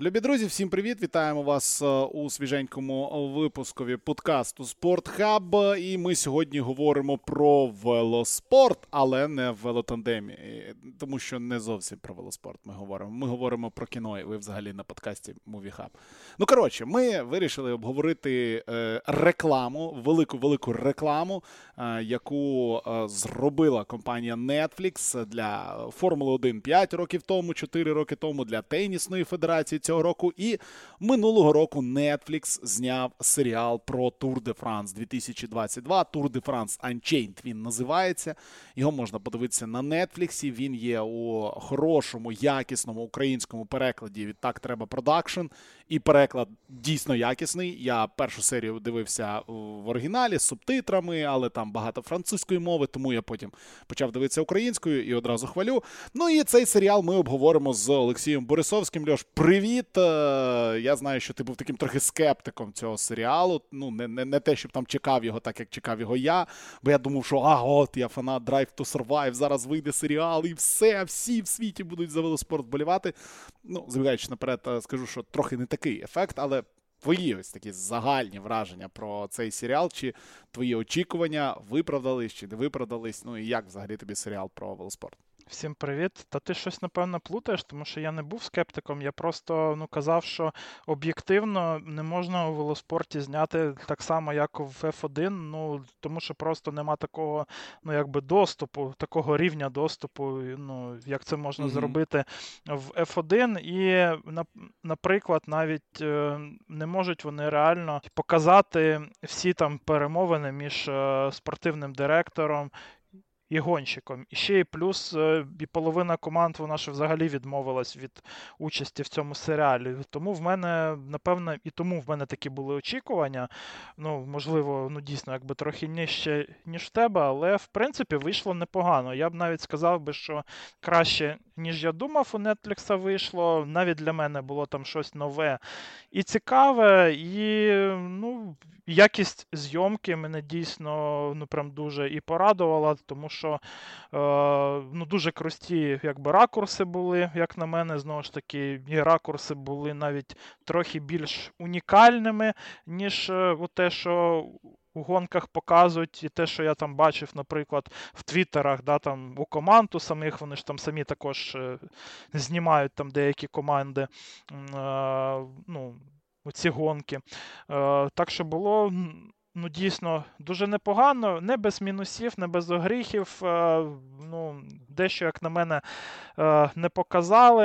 Любі друзі, всім привіт! Вітаємо вас е, у свіженькому випускові подкасту Спортхаб. І ми сьогодні говоримо про велоспорт, але не в велотандемі, тому що не зовсім про велоспорт ми говоримо. Ми говоримо про кіно, і ви взагалі на подкасті Hub. Ну коротше, ми вирішили обговорити е, рекламу, велику велику рекламу, е, яку зробила компанія Netflix для Формули 1 5 років тому, 4 роки тому для тенісної федерації цього року. І минулого року Netflix зняв серіал про Tour de France 2022. Tour de France Unchained він називається. Його можна подивитися на Netflix. Він є у хорошому, якісному українському перекладі. Відтак треба продакшн. І переклад дійсно якісний. Я першу серію дивився в оригіналі з субтитрами, але там багато французької мови, тому я потім почав дивитися українською і одразу хвалю. Ну і цей серіал ми обговоримо з Олексієм Борисовським. Льош, привіт! Е, я знаю, що ти був таким трохи скептиком цього серіалу. Ну, не не, не те, щоб там чекав його, так як чекав його я. Бо я думав, що а, от я фанат Drive to Survive, зараз вийде серіал, і все, всі в світі будуть за велоспорт болівати. Ну, забігаючи наперед, е, скажу, що трохи не такий ефект, але. Твої ось такі загальні враження про цей серіал, чи твої очікування виправдались, чи не виправдались? Ну і як взагалі тобі серіал про велоспорт? Всім привіт. Та ти щось, напевно, плутаєш, тому що я не був скептиком. Я просто ну, казав, що об'єктивно не можна у велоспорті зняти так само, як в F1, ну, тому що просто нема такого ну, якби доступу, такого рівня доступу, ну, як це можна mm-hmm. зробити в F1. І, наприклад, навіть е, не можуть вони реально показати всі там перемовини між е, спортивним директором і гонщиком. І ще і плюс е, і половина команд вона ж взагалі відмовилась від участі в цьому серіалі. Тому в мене, напевно, і тому в мене такі були очікування. Ну, можливо, ну дійсно, якби трохи нижче, ніж в тебе, але в принципі вийшло непогано. Я б навіть сказав би, що краще, ніж я думав, у Netflix вийшло. Навіть для мене було там щось нове і цікаве, і ну, якість зйомки мене дійсно ну, прям дуже і порадувала, тому що е, ну, дуже крусті якби, ракурси були, як на мене, знову ж таки, і ракурси були навіть трохи більш унікальними, ніж е, те, що. У гонках показують і те, що я там бачив, наприклад, в Твіттерах, да, там у команду самих, вони ж там самі також е, знімають там деякі команди е, ну, ці гонки. Е, Так що було ну, дійсно дуже непогано, не без мінусів, не без огріхів. Е, ну, Дещо, як на мене, е, не показали.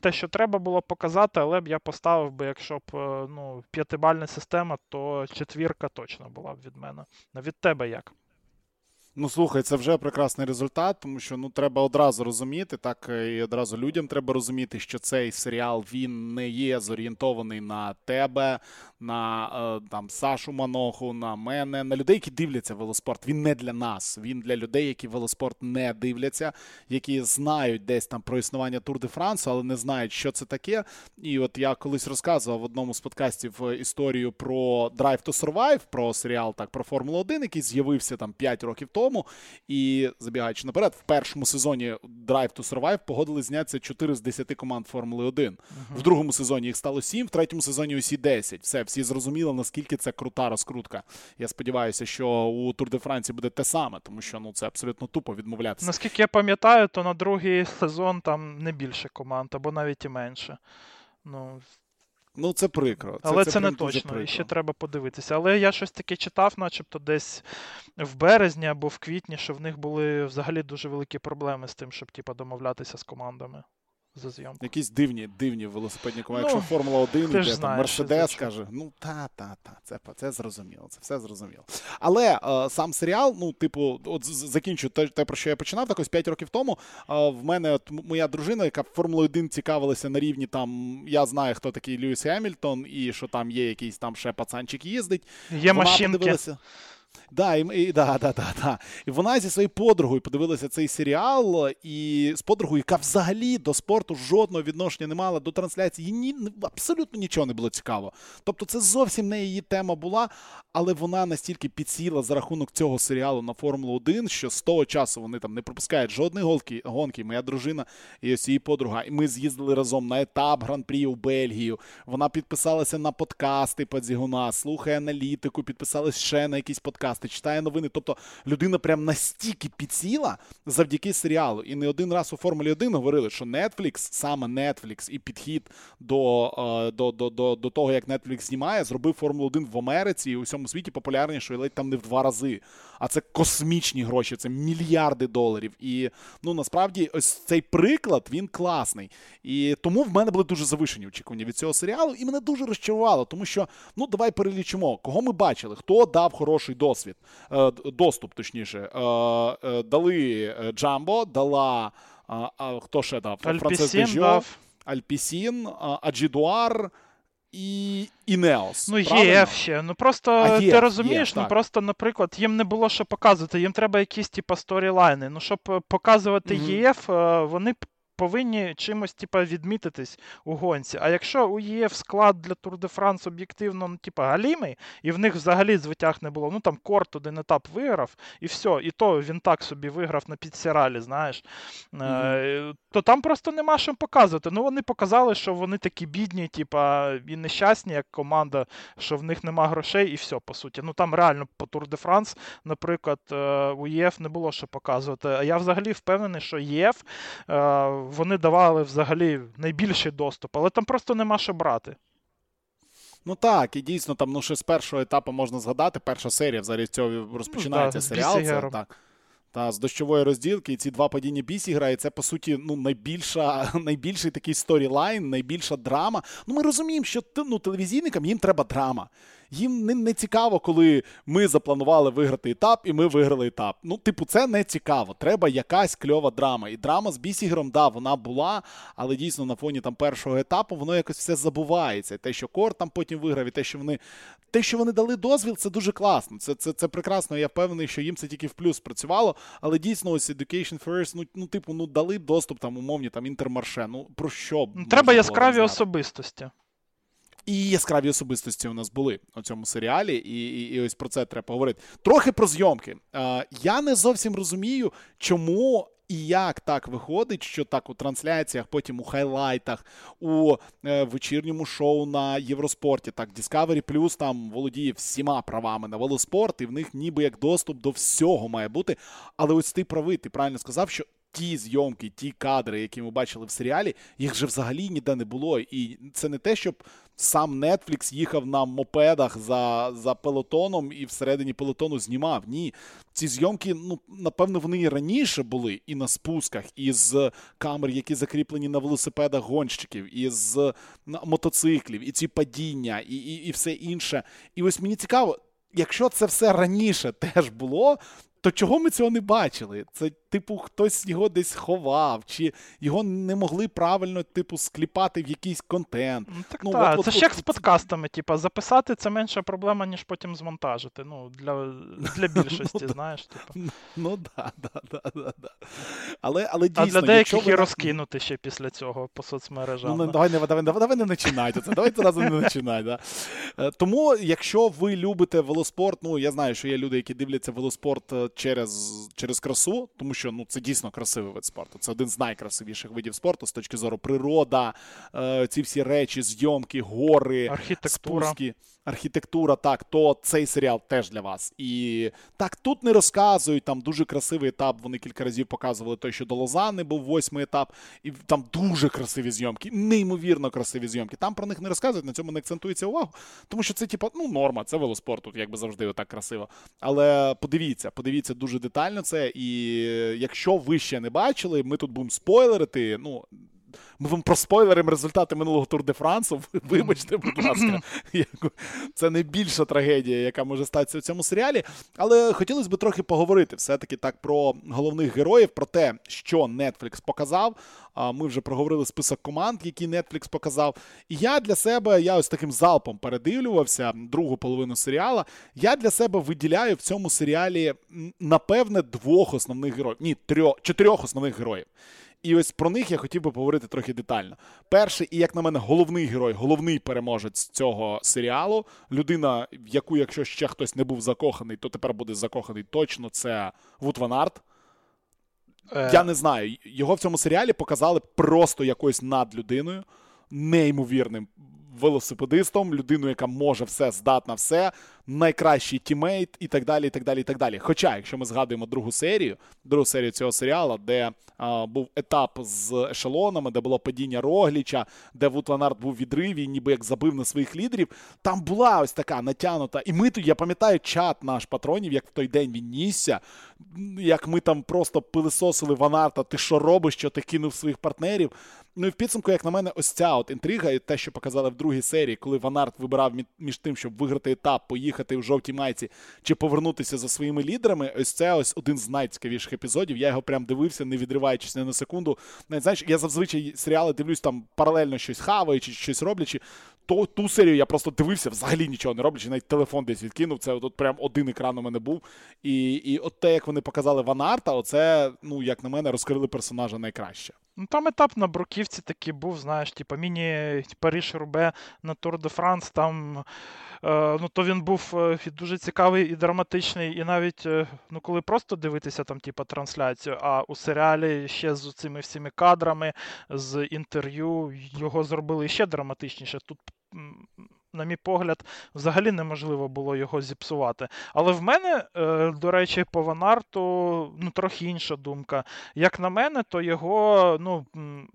Те, що треба було показати, але б я поставив би, якщо б е, ну, п'ятибальна система, то четвірка точно була б від мене. Від тебе як? Ну, слухай, це вже прекрасний результат, тому що ну треба одразу розуміти, так і одразу людям треба розуміти, що цей серіал він не є зорієнтований на тебе, на е, там Сашу Маноху, на мене, на людей, які дивляться велоспорт. Він не для нас. Він для людей, які велоспорт не дивляться, які знають десь там про існування Тур де Франсу, але не знають, що це таке. І от я колись розказував в одному з подкастів е, історію про Drive to Survive, про серіал так про Формулу 1, який з'явився там 5 років тому тому. І забігаючи наперед, в першому сезоні Drive to Survive погодили знятися 4 з 10 команд Формули 1. Uh-huh. В другому сезоні їх стало 7, в третьому сезоні усі 10. Все, всі зрозуміли, наскільки це крута розкрутка. Я сподіваюся, що у Тур де Франції буде те саме, тому що ну це абсолютно тупо відмовлятися. Наскільки я пам'ятаю, то на другий сезон там не більше команд, або навіть і менше. Ну, Ну, це прикро. Це, Але це, це не точно, і ще треба подивитися. Але я щось таке читав, начебто, десь в березні або в квітні, що в них були взагалі дуже великі проблеми з тим, щоб типу, домовлятися з командами за зйомку. Якісь дивні дивні велосипедні команди. Ну, Якщо Формула 1 йде, там Мерседес каже, ну та-та-та, це це зрозуміло, це все зрозуміло. Але е, сам серіал, ну, типу, от закінчу те, те, про що я починав, так ось 5 років тому. Е, в мене от моя дружина, яка Формулою 1 цікавилася на рівні там, я знаю, хто такий Льюіс Гемільтон, і що там є якийсь там ще пацанчик їздить. Є Вона машинки. подивилася. Да, і, і, да, да, да, да. і вона зі своєю подругою подивилася цей серіал, і з подругою, яка взагалі до спорту жодного відношення не мала до трансляції, ні, абсолютно нічого не було цікаво. Тобто, це зовсім не її тема була, але вона настільки підсіла за рахунок цього серіалу на Формулу 1, що з того часу вони там не пропускають жодної гонки. гонки. Моя дружина і ось її подруга. І ми з'їздили разом на етап гран-прі у Бельгію. Вона підписалася на подкасти Падзігуна, слухає аналітику, підписалась ще на якісь подкасти, читає новини. Тобто людина прям настільки підсіла завдяки серіалу. І не один раз у Формулі 1 говорили, що Netflix, саме Netflix і підхід до, е, до, до, до, до того, як Netflix знімає, зробив Формулу 1 в Америці і у всьому світі популярнішою ледь там не в два рази. А це космічні гроші, це мільярди доларів. І ну насправді ось цей приклад він класний. І тому в мене були дуже завишені очікування від цього серіалу, і мене дуже розчарувало, тому що ну давай перелічимо, кого ми бачили, хто дав хороший досвід, е, доступ, точніше, е, е, дали Джамбо, дала хто ще дав? Франциск дав. Альпісін, Аджідуар і і Неос. Ну, є ще. Ну просто а є, ти розумієш, є, ну так. просто, наприклад, їм не було що показувати, їм треба якісь типу, сторілайни. Ну, щоб показувати mm-hmm. ЄФ, вони повинні чимось типа, відмітитись у гонці. А якщо у ЄФ склад для Тур де Франс об'єктивно ну, типа, галімий, і в них взагалі звитяг не було, ну там Корт один етап виграв, і все, і то він так собі виграв на підсіралі, знаєш, mm-hmm. то там просто нема що показувати. Ну вони показали, що вони такі бідні, типа, і нещасні, як команда, що в них нема грошей, і все, по суті. Ну там реально по Тур де Франс, наприклад, е, у ЄФ не було що показувати. А я взагалі впевнений, що ЄФ вони давали взагалі найбільший доступ, але там просто нема що брати. Ну так, і дійсно там ну ще з першого етапу можна згадати. Перша серія взагалі з цього розпочинається ну, серіал. Це, так. Та з дощової розділки і ці два падіння Біссегера, і це по суті ну найбільша, найбільший такий storyline, найбільша драма. Ну ми розуміємо, що ну, телевізійникам їм треба драма їм не, не цікаво, коли ми запланували виграти етап, і ми виграли етап. Ну, типу, це не цікаво. Треба якась кльова драма. І драма з Біссегером, да, вона була, але дійсно на фоні там першого етапу воно якось все забувається. Те, що Кор там потім виграв, і те, що вони те, що вони дали дозвіл, це дуже класно. Це це, це прекрасно. Я впевнений, що їм це тільки в плюс працювало. Але дійсно, ось Education First, ну, ну типу, ну дали доступ там умовні там Intermarché. Ну про що? Треба яскраві особистості. І яскраві особистості у нас були у цьому серіалі, і і, і ось про це треба говорити. Трохи про зйомки. Е, Я не зовсім розумію, чому. І як так виходить, що так у трансляціях, потім у хайлайтах, у е, вечірньому шоу на Євроспорті, так Discovery Plus там володіє всіма правами на велоспорт, і в них ніби як доступ до всього має бути. Але ось ти правий, ти правильно сказав, що ті зйомки, ті кадри, які ми бачили в серіалі, їх же взагалі ніде не було. І це не те, щоб сам Netflix їхав на мопедах за за пелотоном і всередині пелотону знімав. Ні, ці зйомки, ну напевно, вони і раніше були і на спусках, і з камер, які закріплені на велосипедах гонщиків, і з мотоциклів, і ці падіння, і, і, і все інше. І ось мені цікаво. Якщо це все раніше теж було, то чого ми цього не бачили? Це, типу, хтось його десь ховав, чи його не могли правильно, типу, скліпати в якийсь контент. Ну, так, ну, так. От, це от, ж як от, з подкастами, типу, записати це менша проблема, ніж потім змонтажити. Ну, для для більшості, ну, знаєш. Типу. Ну да, да, да, да, да. Але, але дійсно, А для деяких і розкинути ще після цього по соцмережам. Ну, давай не давай, давай, давай не починайте це. Давайте разом не починай. Да. Е, тому, якщо ви любите велоспорт, ну я знаю, що є люди, які дивляться велоспорт е, через через красу, тому що ну це дійсно красивий вид спорту. Це один з найкрасивіших видів спорту з точки зору природа, е, ці всі речі, зйомки, гори, архітектура. спуски архітектура, так, то цей серіал теж для вас. І так, тут не розказують, там дуже красивий етап. Вони кілька разів показували той, що до Лозани був восьмий етап, і там дуже красиві зйомки, неймовірно красиві зйомки. Там про них не розказують, на цьому не акцентується увагу, тому що це, типу, ну, норма, це велоспорт, тут якби завжди отак красиво. Але подивіться, подивіться дуже детально це. І якщо ви ще не бачили, ми тут будемо спойлерити. ну, ми вам проспойлеримо результати минулого Тур де Франсу. Вибачте, будь ласка, це найбільша трагедія, яка може статися в цьому серіалі. Але хотілося б трохи поговорити все-таки так про головних героїв, про те, що Netflix показав. Ми вже проговорили список команд, які Netflix показав. І я для себе, я ось таким залпом передивлювався другу половину серіала. Я для себе виділяю в цьому серіалі, напевне, двох основних героїв. Ні, трьох, чотирьох основних героїв. І ось про них я хотів би поговорити трохи детально. Перший, і як на мене, головний герой, головний переможець цього серіалу. Людина, в яку, якщо ще хтось не був закоханий, то тепер буде закоханий точно. Це Ваут Ван Арт. Е... Я не знаю. Його в цьому серіалі показали просто якоюсь надлюдиною, неймовірним велосипедистом, людиною, яка може все, здатна все, найкращий teammate і так далі. і так далі, і так далі. Хоча, якщо ми згадуємо другу серію, другу серію цього серіалу, де а, був етап з ешелонами, де було падіння Рогліча, де Ваут Ван Арт був в відриві, ніби як забив на своїх лідерів, там була ось така натянута. І ми тут, я пам'ятаю, чат наш патронів, як в той день він нісся, як ми там просто пилососили Ван Арта, ти що робиш, що ти кинув своїх партнерів. Ну і в підсумку, як на мене, ось ця от інтрига, і те, що показали в другій серії, коли Ванарт вибирав між тим, щоб виграти етап, поїхати в жовтій майці чи повернутися за своїми лідерами. Ось це ось один з найцікавіших епізодів. Я його прям дивився, не відриваючись не на секунду. Навіть знаєш, я зазвичай серіали дивлюсь там паралельно щось хаваючи, щось роблячи. То ту серію я просто дивився, взагалі нічого не роблячи, навіть телефон десь відкинув. Це от прям один екран у мене був. І і от те, як вони показали Ванарта, оце, ну як на мене, розкрили персонажа найкраще. Ну, Там етап на Бруківці такий був, знаєш, типу, міні Париж Рубе на Тур де Франс. Там е, ну, то він був е, дуже цікавий і драматичний. І навіть е, ну, коли просто дивитися там, типу, трансляцію, а у серіалі ще з цими всіми кадрами, з інтерв'ю його зробили ще драматичніше. Тут на мій погляд, взагалі неможливо було його зіпсувати. Але в мене, е, до речі, по Ванарту ну, трохи інша думка. Як на мене, то його ну,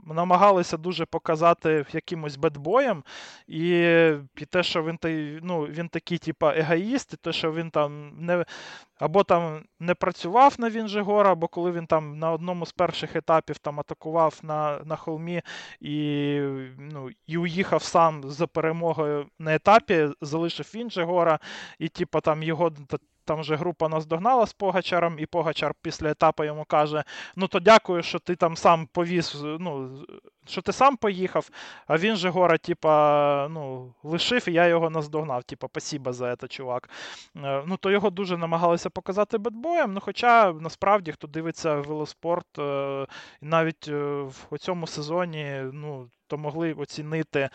намагалися дуже показати якимось бедбоєм. І і те, що він ну, він такий, типа, егоїст, і те, що він там не або там не працював на Вінжегора, або коли він там на одному з перших етапів там атакував на на холмі і ну, і уїхав сам за перемогою на етапі, залишив Вінжегора, і типу, там його там вже група наздогнала з Погачаром, і Погачар після етапу йому каже: Ну то дякую, що ти там сам повіз, ну, що ти сам поїхав, а він же гора, типа, ну, лишив, і я його наздогнав. Типа, спасіба за це, чувак. Е, ну, то його дуже намагалися показати бедбоєм. Ну, хоча насправді, хто дивиться велоспорт, е, навіть е, в цьому сезоні, ну, то могли оцінити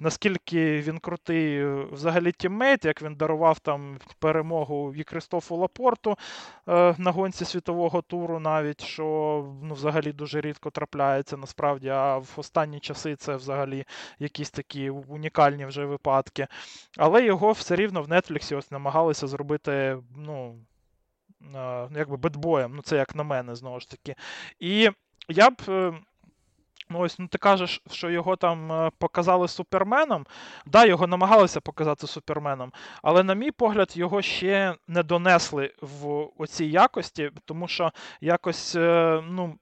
наскільки він крутий е, взагалі тіммейт, як він дарував там перемогу і Кристофу Лапорту е, на гонці світового туру, навіть що ну, взагалі дуже рідко трапляється насправді. А в останні часи це взагалі якісь такі унікальні вже випадки. Але його все рівно в Нетфліксі ось намагалися зробити, ну. Е, якби бедбоєм, ну це як на мене, знову ж таки. І я б Ну, ось, ну ти кажеш, що його там е, показали суперменом. Да, його намагалися показати суперменом, але, на мій погляд, його ще не донесли в оцій якості, тому що якось, е, ну,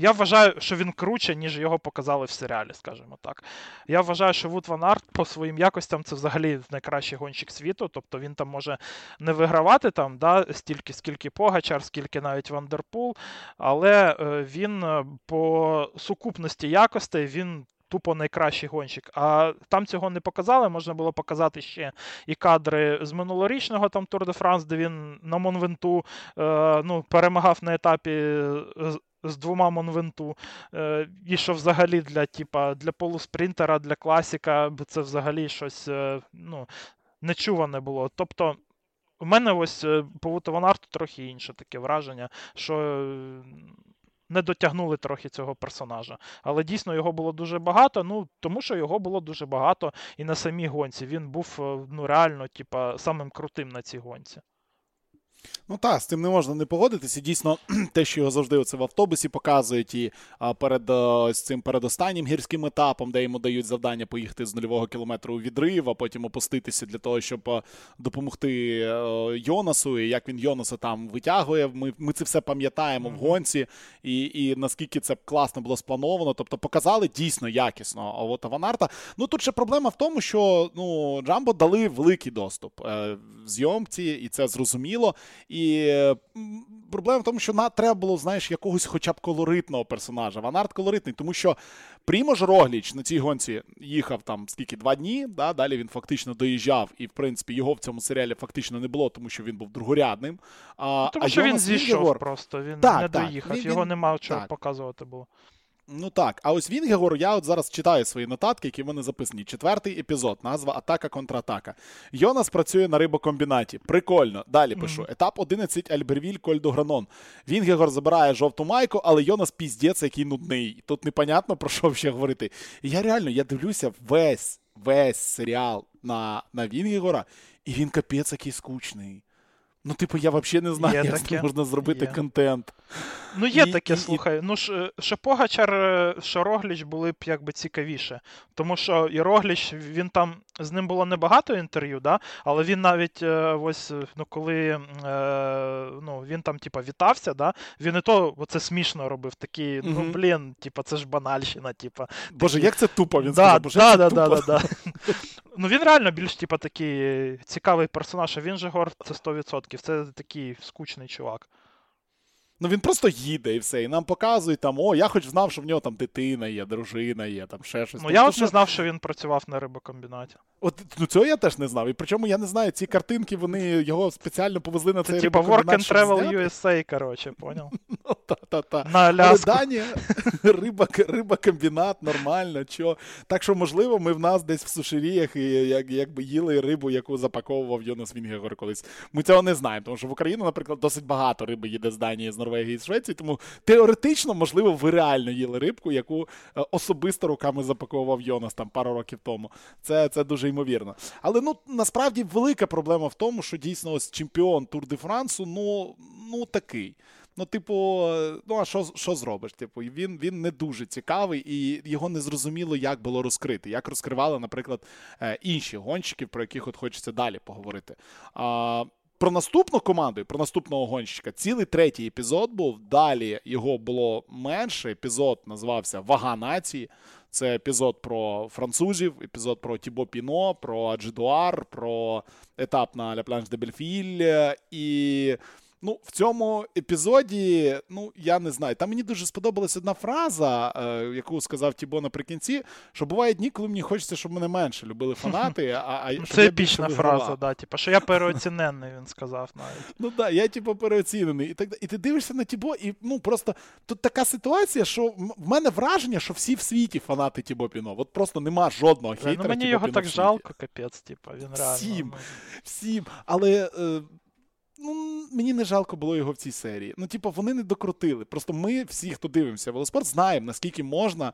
я вважаю, що він круче, ніж його показали в серіалі, скажімо так. Я вважаю, що Ваут Ван Арт по своїм якостям це взагалі найкращий гонщик світу. Тобто він там може не вигравати там, да, стільки, скільки Погачар, скільки навіть Ван дер Пул, але е, він е, по сукупності якостей він. Тупо найкращий гонщик. А там цього не показали. Можна було показати ще і кадри з минулорічного там Тур де Франс, де він на Монвенту е, ну, перемагав на етапі з двома Монвенту. Е, і що взагалі для типа, для полуспринтера, для класіка це взагалі щось е, ну, нечуване було. Тобто. У мене ось е, по Вутаванарту трохи інше таке враження, що не дотягнули трохи цього персонажа. Але дійсно його було дуже багато, ну тому що його було дуже багато і на самій гонці. Він був ну реально, типа, самим крутим на цій гонці. Ну так, з цим не можна не погодитися. Дійсно, те, що його завжди оце в автобусі показують, і перед ось цим передостаннім гірським етапом, де йому дають завдання поїхати з нульового кілометру у відрив, а потім опуститися для того, щоб допомогти а, Йонасу, і як він Йонаса там витягує. Ми ми це все пам'ятаємо mm-hmm. в гонці, і і наскільки це класно було сплановано. Тобто показали дійсно якісно. А от Аванарта. Ну тут ще проблема в тому, що ну, Джамбо дали великий доступ е, в зйомці, і це зрозуміло. І проблема в тому, що на треба було, знаєш, якогось хоча б колоритного персонажа. Ванарт колоритний, тому що Прімож Рогліч на цій гонці їхав там скільки два дні. да, Далі він фактично доїжджав, і в принципі його в цьому серіалі фактично не було, тому що він був другорядним. А, ну, Тому а що він зійшов Вінгегор... просто, він так, не так, доїхав, він, його нема чого показувати було. Ну так, а ось Вінгегор, я от зараз читаю свої нотатки, які в мене записані. Четвертий епізод, назва Атака контратака. Йонас працює на рибокомбінаті. Прикольно. Далі пишу. Етап 11 Альбервіль Кольдогранон. Вінгегор забирає жовту майку, але Йонас піздець, який нудний. Тут непонятно про що ще говорити. І я реально я дивлюся весь весь серіал на на Вінгегора, і він капець який скучний. Ну, типу, я взагалі не знаю, є як таке. можна зробити є. контент. Ну, є і, таке, і, слухай. І... Ну, що Погачар, що Рогліч були б якби цікавіше. Тому що і Рогліч, він там, з ним було небагато інтерв'ю, да? але він навіть е, ось, ну, коли е, ну, він там, типа, вітався, да? він і то оце смішно робив. Такий, ну, блін, типа, це ж банальщина, типа. Боже, такі... як це тупо, він да, сказав, Боже, да, да, да, да, Ну, він реально більш, типа, такий цікавий персонаж, а він же Гор, це 100%. Це такий скучний чувак. Ну він просто їде і все. І нам показують там, о, я хоч знав, що в нього там дитина є, дружина є, там ще щось. Ну тобто, я от не знав, що він працював на рибокомбінаті. От ну цього я теж не знав. І причому я не знаю, ці картинки вони його спеціально повезли на Це, цей типа Work and Travel USA, коротше, поняв? Ну, та-та-та. На Аляску. Дані, риба, рибокомбінат, нормально, чо. Так що, можливо, ми в нас десь в сушеріях і як, якби їли рибу, яку запаковував Йонас Вінгегор колись. Ми цього не знаємо, тому що в Україну, наприклад, досить багато риби їде з Данії, з Норвегії, з Швеції, тому теоретично, можливо, ви реально їли рибку, яку е, особисто руками запаковував Йонас там пару років тому. Це, Це дуже ймовірно. Але ну насправді велика проблема в тому, що дійсно ось чемпіон Тур де Франсу, ну, ну такий. Ну, типу, ну а що що зробиш? Типу, він він не дуже цікавий, і його не зрозуміло, як було розкрити, як розкривали, наприклад, е, інші гонщики, про яких от хочеться далі поговорити. А, Про наступну команду, і про наступного гонщика, цілий третій епізод був. Далі його було менше. Епізод називався Вага нації. Це епізод про французів, епізод про Тібо Піно, про Аджидуар, про етап на Ля Планш де Бельфіль. І Ну, в цьому епізоді, ну я не знаю. Там мені дуже сподобалась одна фраза, е, яку сказав Тібо наприкінці, що буває дні, коли мені хочеться, щоб мене менше любили фанати. А, а Це епічна фраза, да, типу, що я переоцінений, він сказав навіть. Ну так, я типу переоцінений. І так і ти дивишся на Тібо, і ну просто тут така ситуація, що в мене враження, що всі в світі фанати Тібо Піно. От просто нема жодного ну, хейтера. Ну, Мені його так жалко, капець, типу, він реально. Всім, ну. всім. Але. Ну, мені не жалко було його в цій серії. Ну, типу, вони не докрутили. Просто ми, всі, хто дивимося велоспорт, знаємо, наскільки можна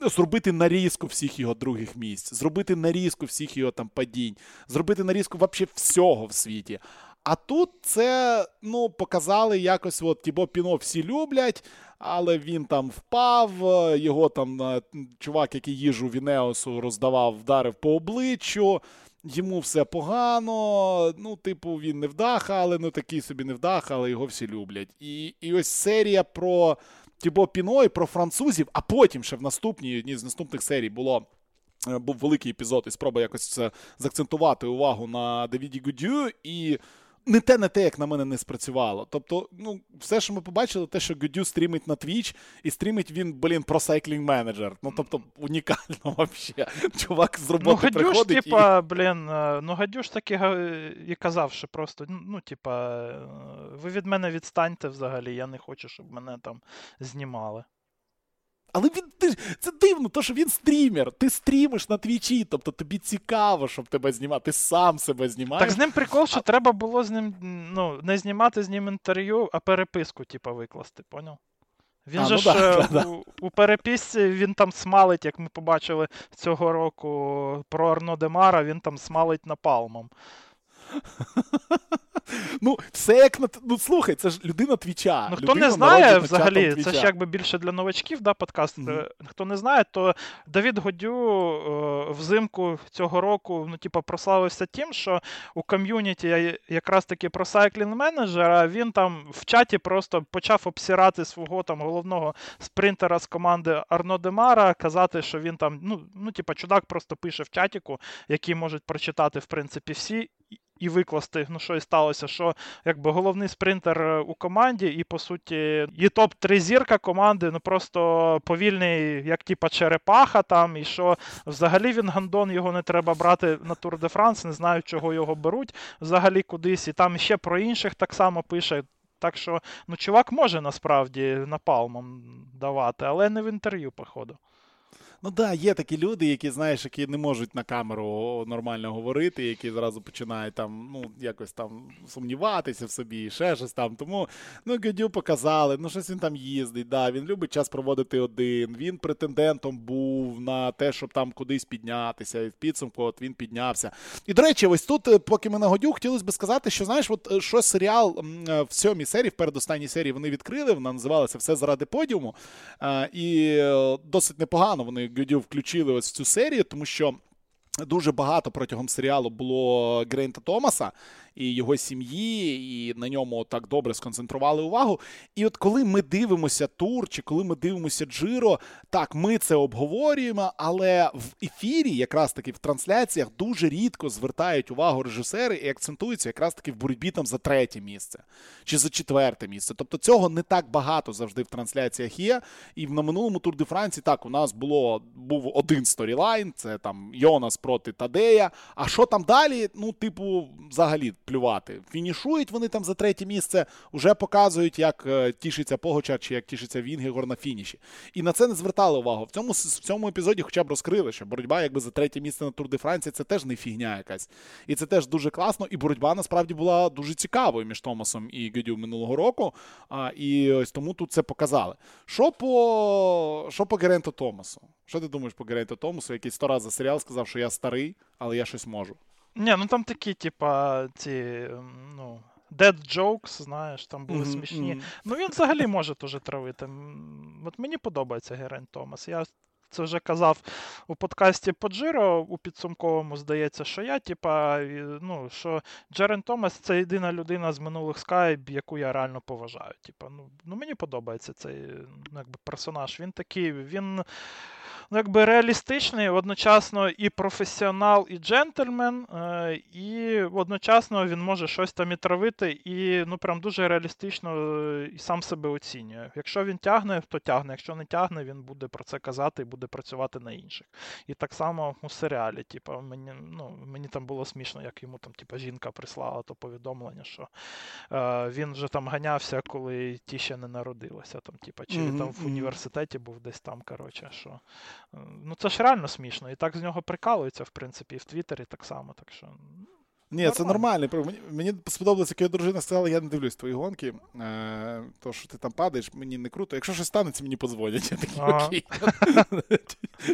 зробити нарізку всіх його других місць, зробити нарізку всіх його там падінь, зробити нарізку взагалі всього в світі. А тут це ну, показали якось, от Тібо Піно всі люблять, але він там впав, його там е, чувак, який їжу Вінеосу роздавав, вдарив по обличчю йому все погано. Ну, типу, він не вдаха, але ну такий собі не вдаха, але його всі люблять. І і ось серія про Тібо Піно і про французів, а потім ще в наступній одній з наступних серій було. Е, був великий епізод і спроба якось це заакцентувати увагу на Давіді Гудю. І не те, не те, як на мене не спрацювало. Тобто, ну, все, що ми побачили, те, що Гудю стрімить на Twitch, і стрімить він, блін, про сайклінг менеджер. Ну, тобто, унікально взагалі. Чувак з роботи ну, Гадюш, приходить типа, і... блін, е, ну Гадюш таки і казав, що просто, ну, типа, е, ви від мене відстаньте взагалі, я не хочу, щоб мене там знімали. Але він ти, це дивно, то що він стрімер. Ти стрімиш на твічі, тобто тобі цікаво, щоб тебе знімати. Ти сам себе знімаєш. Так з ним прикол, що а... треба було з ним ну, не знімати з ним інтерв'ю, а переписку, типу, викласти, поняв? Він а, же ну, ж да, да, у, у переписці він там смалить, як ми побачили цього року про Арно Демара, він там смалить напалмом. Ну, все як на ну слухай, це ж людина твіча. Ну, хто людина не знає взагалі, це ж якби більше для новачків, да, подкаст. Mm-hmm. Хто не знає, то Давід Годю е, взимку цього року ну, типу, прославився тим, що у ком'юніті якраз таки про сайклінг менеджера він там в чаті просто почав обсирати свого там головного спринтера з команди Арно Демара, казати, що він там, ну, ну типу, чудак просто пише в чатіку, який можуть прочитати, в принципі, всі і викласти, ну що і сталося, що якби головний спринтер е, у команді, і по суті, і топ-3 зірка команди, ну просто повільний, як типа черепаха там, і що взагалі він гандон, його не треба брати на Тур де Франс, не знаю, чого його беруть взагалі кудись. І там ще про інших так само пише. Так що, ну, чувак може насправді напалмом давати, але не в інтерв'ю, походу. Ну да, є такі люди, які, знаєш, які не можуть на камеру нормально говорити, які зразу починають там, ну, якось там сумніватися в собі, ще щось там. Тому ну, Гедю показали, ну щось він там їздить. да, Він любить час проводити один. Він претендентом був на те, щоб там кудись піднятися. І в підсумку от він піднявся. І до речі, ось тут, е, поки ми на Годю, хотілося б сказати, що знаєш, от е, що серіал е, в сьомій серії, в передостанній серії вони відкрили, вона називалася Все заради подіуму. І досить непогано вони. Гюдю включили ось в цю серію, тому що дуже багато протягом серіалу було Грейнта Томаса і його сім'ї, і на ньому так добре сконцентрували увагу. І от коли ми дивимося тур, чи коли ми дивимося Джиро, так, ми це обговорюємо, але в ефірі, якраз таки в трансляціях, дуже рідко звертають увагу режисери і акцентуються якраз таки в боротьбі там за третє місце чи за четверте місце. Тобто цього не так багато завжди в трансляціях є. І на минулому Тур де Франсі так у нас було був один storyline, це там Йонас проти Тадея. А що там далі? Ну, типу, взагалі плювати. Фінішують вони там за третє місце, вже показують, як е, тішиться Погачар чи як тішиться Вінгегор на фініші. І на це не звертали увагу. В цьому в цьому епізоді хоча б розкрили, що боротьба якби за третє місце на Тур де Франції це теж не фігня якась. І це теж дуже класно. І боротьба насправді була дуже цікавою між Томасом і Гедю минулого року. І ось тому тут це показали. Що по що по Геренту Томасу? Що ти думаєш по Геренту Томасу, який сто разів за серіал сказав, що я старий, але я щось можу? Ні, ну там такі, типа, ці, ну, dead jokes, знаєш, там були mm-hmm, смішні. Mm-hmm. Ну він взагалі може теж травити. От мені подобається Герен Томас. Я це вже казав у подкасті Поджиро у підсумковому, здається, що я, типа, ну, що Джерен Томас це єдина людина з минулих Sky, яку я реально поважаю. Типа, ну, ну мені подобається цей ну, якби, персонаж. Він такий, він ну, якби реалістичний, одночасно і професіонал, і джентльмен, е, і одночасно він може щось там і травити, і ну прям дуже реалістично е, і сам себе оцінює. Якщо він тягне, то тягне. Якщо не тягне, він буде про це казати і буде працювати на інших. І так само у серіалі, типу, мені ну, мені там було смішно, як йому там, типу, жінка прислала то повідомлення, що е, він вже там ганявся, коли ті ще не народилися. Там, типу, чи mm-hmm. там в університеті був десь там, коротше, що Ну це ж реально смішно. І так з нього прикалуються, в принципі, і в Твіттері так само. Так що ні, це нормально. Мені, мені сподобалося, як його дружина сказала, я не дивлюсь твої гонки. Е, То, що ти там падаєш, мені не круто. Якщо щось станеться, мені подзвонять. Я такий окей.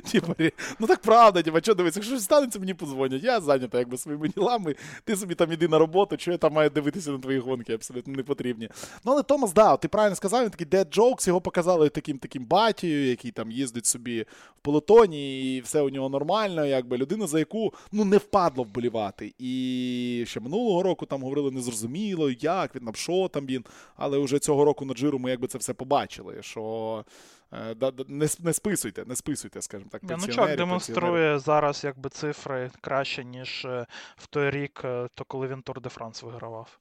Типу, ну так правда, типу, що дивись, якщо щось станеться, мені подзвонять. Я зайнята якби своїми ділами. Ти собі там іди на роботу, що я там маю дивитися на твої гонки, абсолютно не потрібні. Ну, але Томас, да, ти правильно сказав, він такий dead jokes, його показали таким таким батією, який там їздить собі в полотоні, і все у нього нормально, якби людина, за яку ну не впадло вболівати. І і ще минулого року там говорили незрозуміло, як він, що там він. Але вже цього року на джиру ми якби це все побачили. що е, не не списуйте, не списуйте, скажімо так. Ну чувак демонструє зараз якби цифри краще, ніж е, в той рік, е, то коли він Тур де Франс вигравав.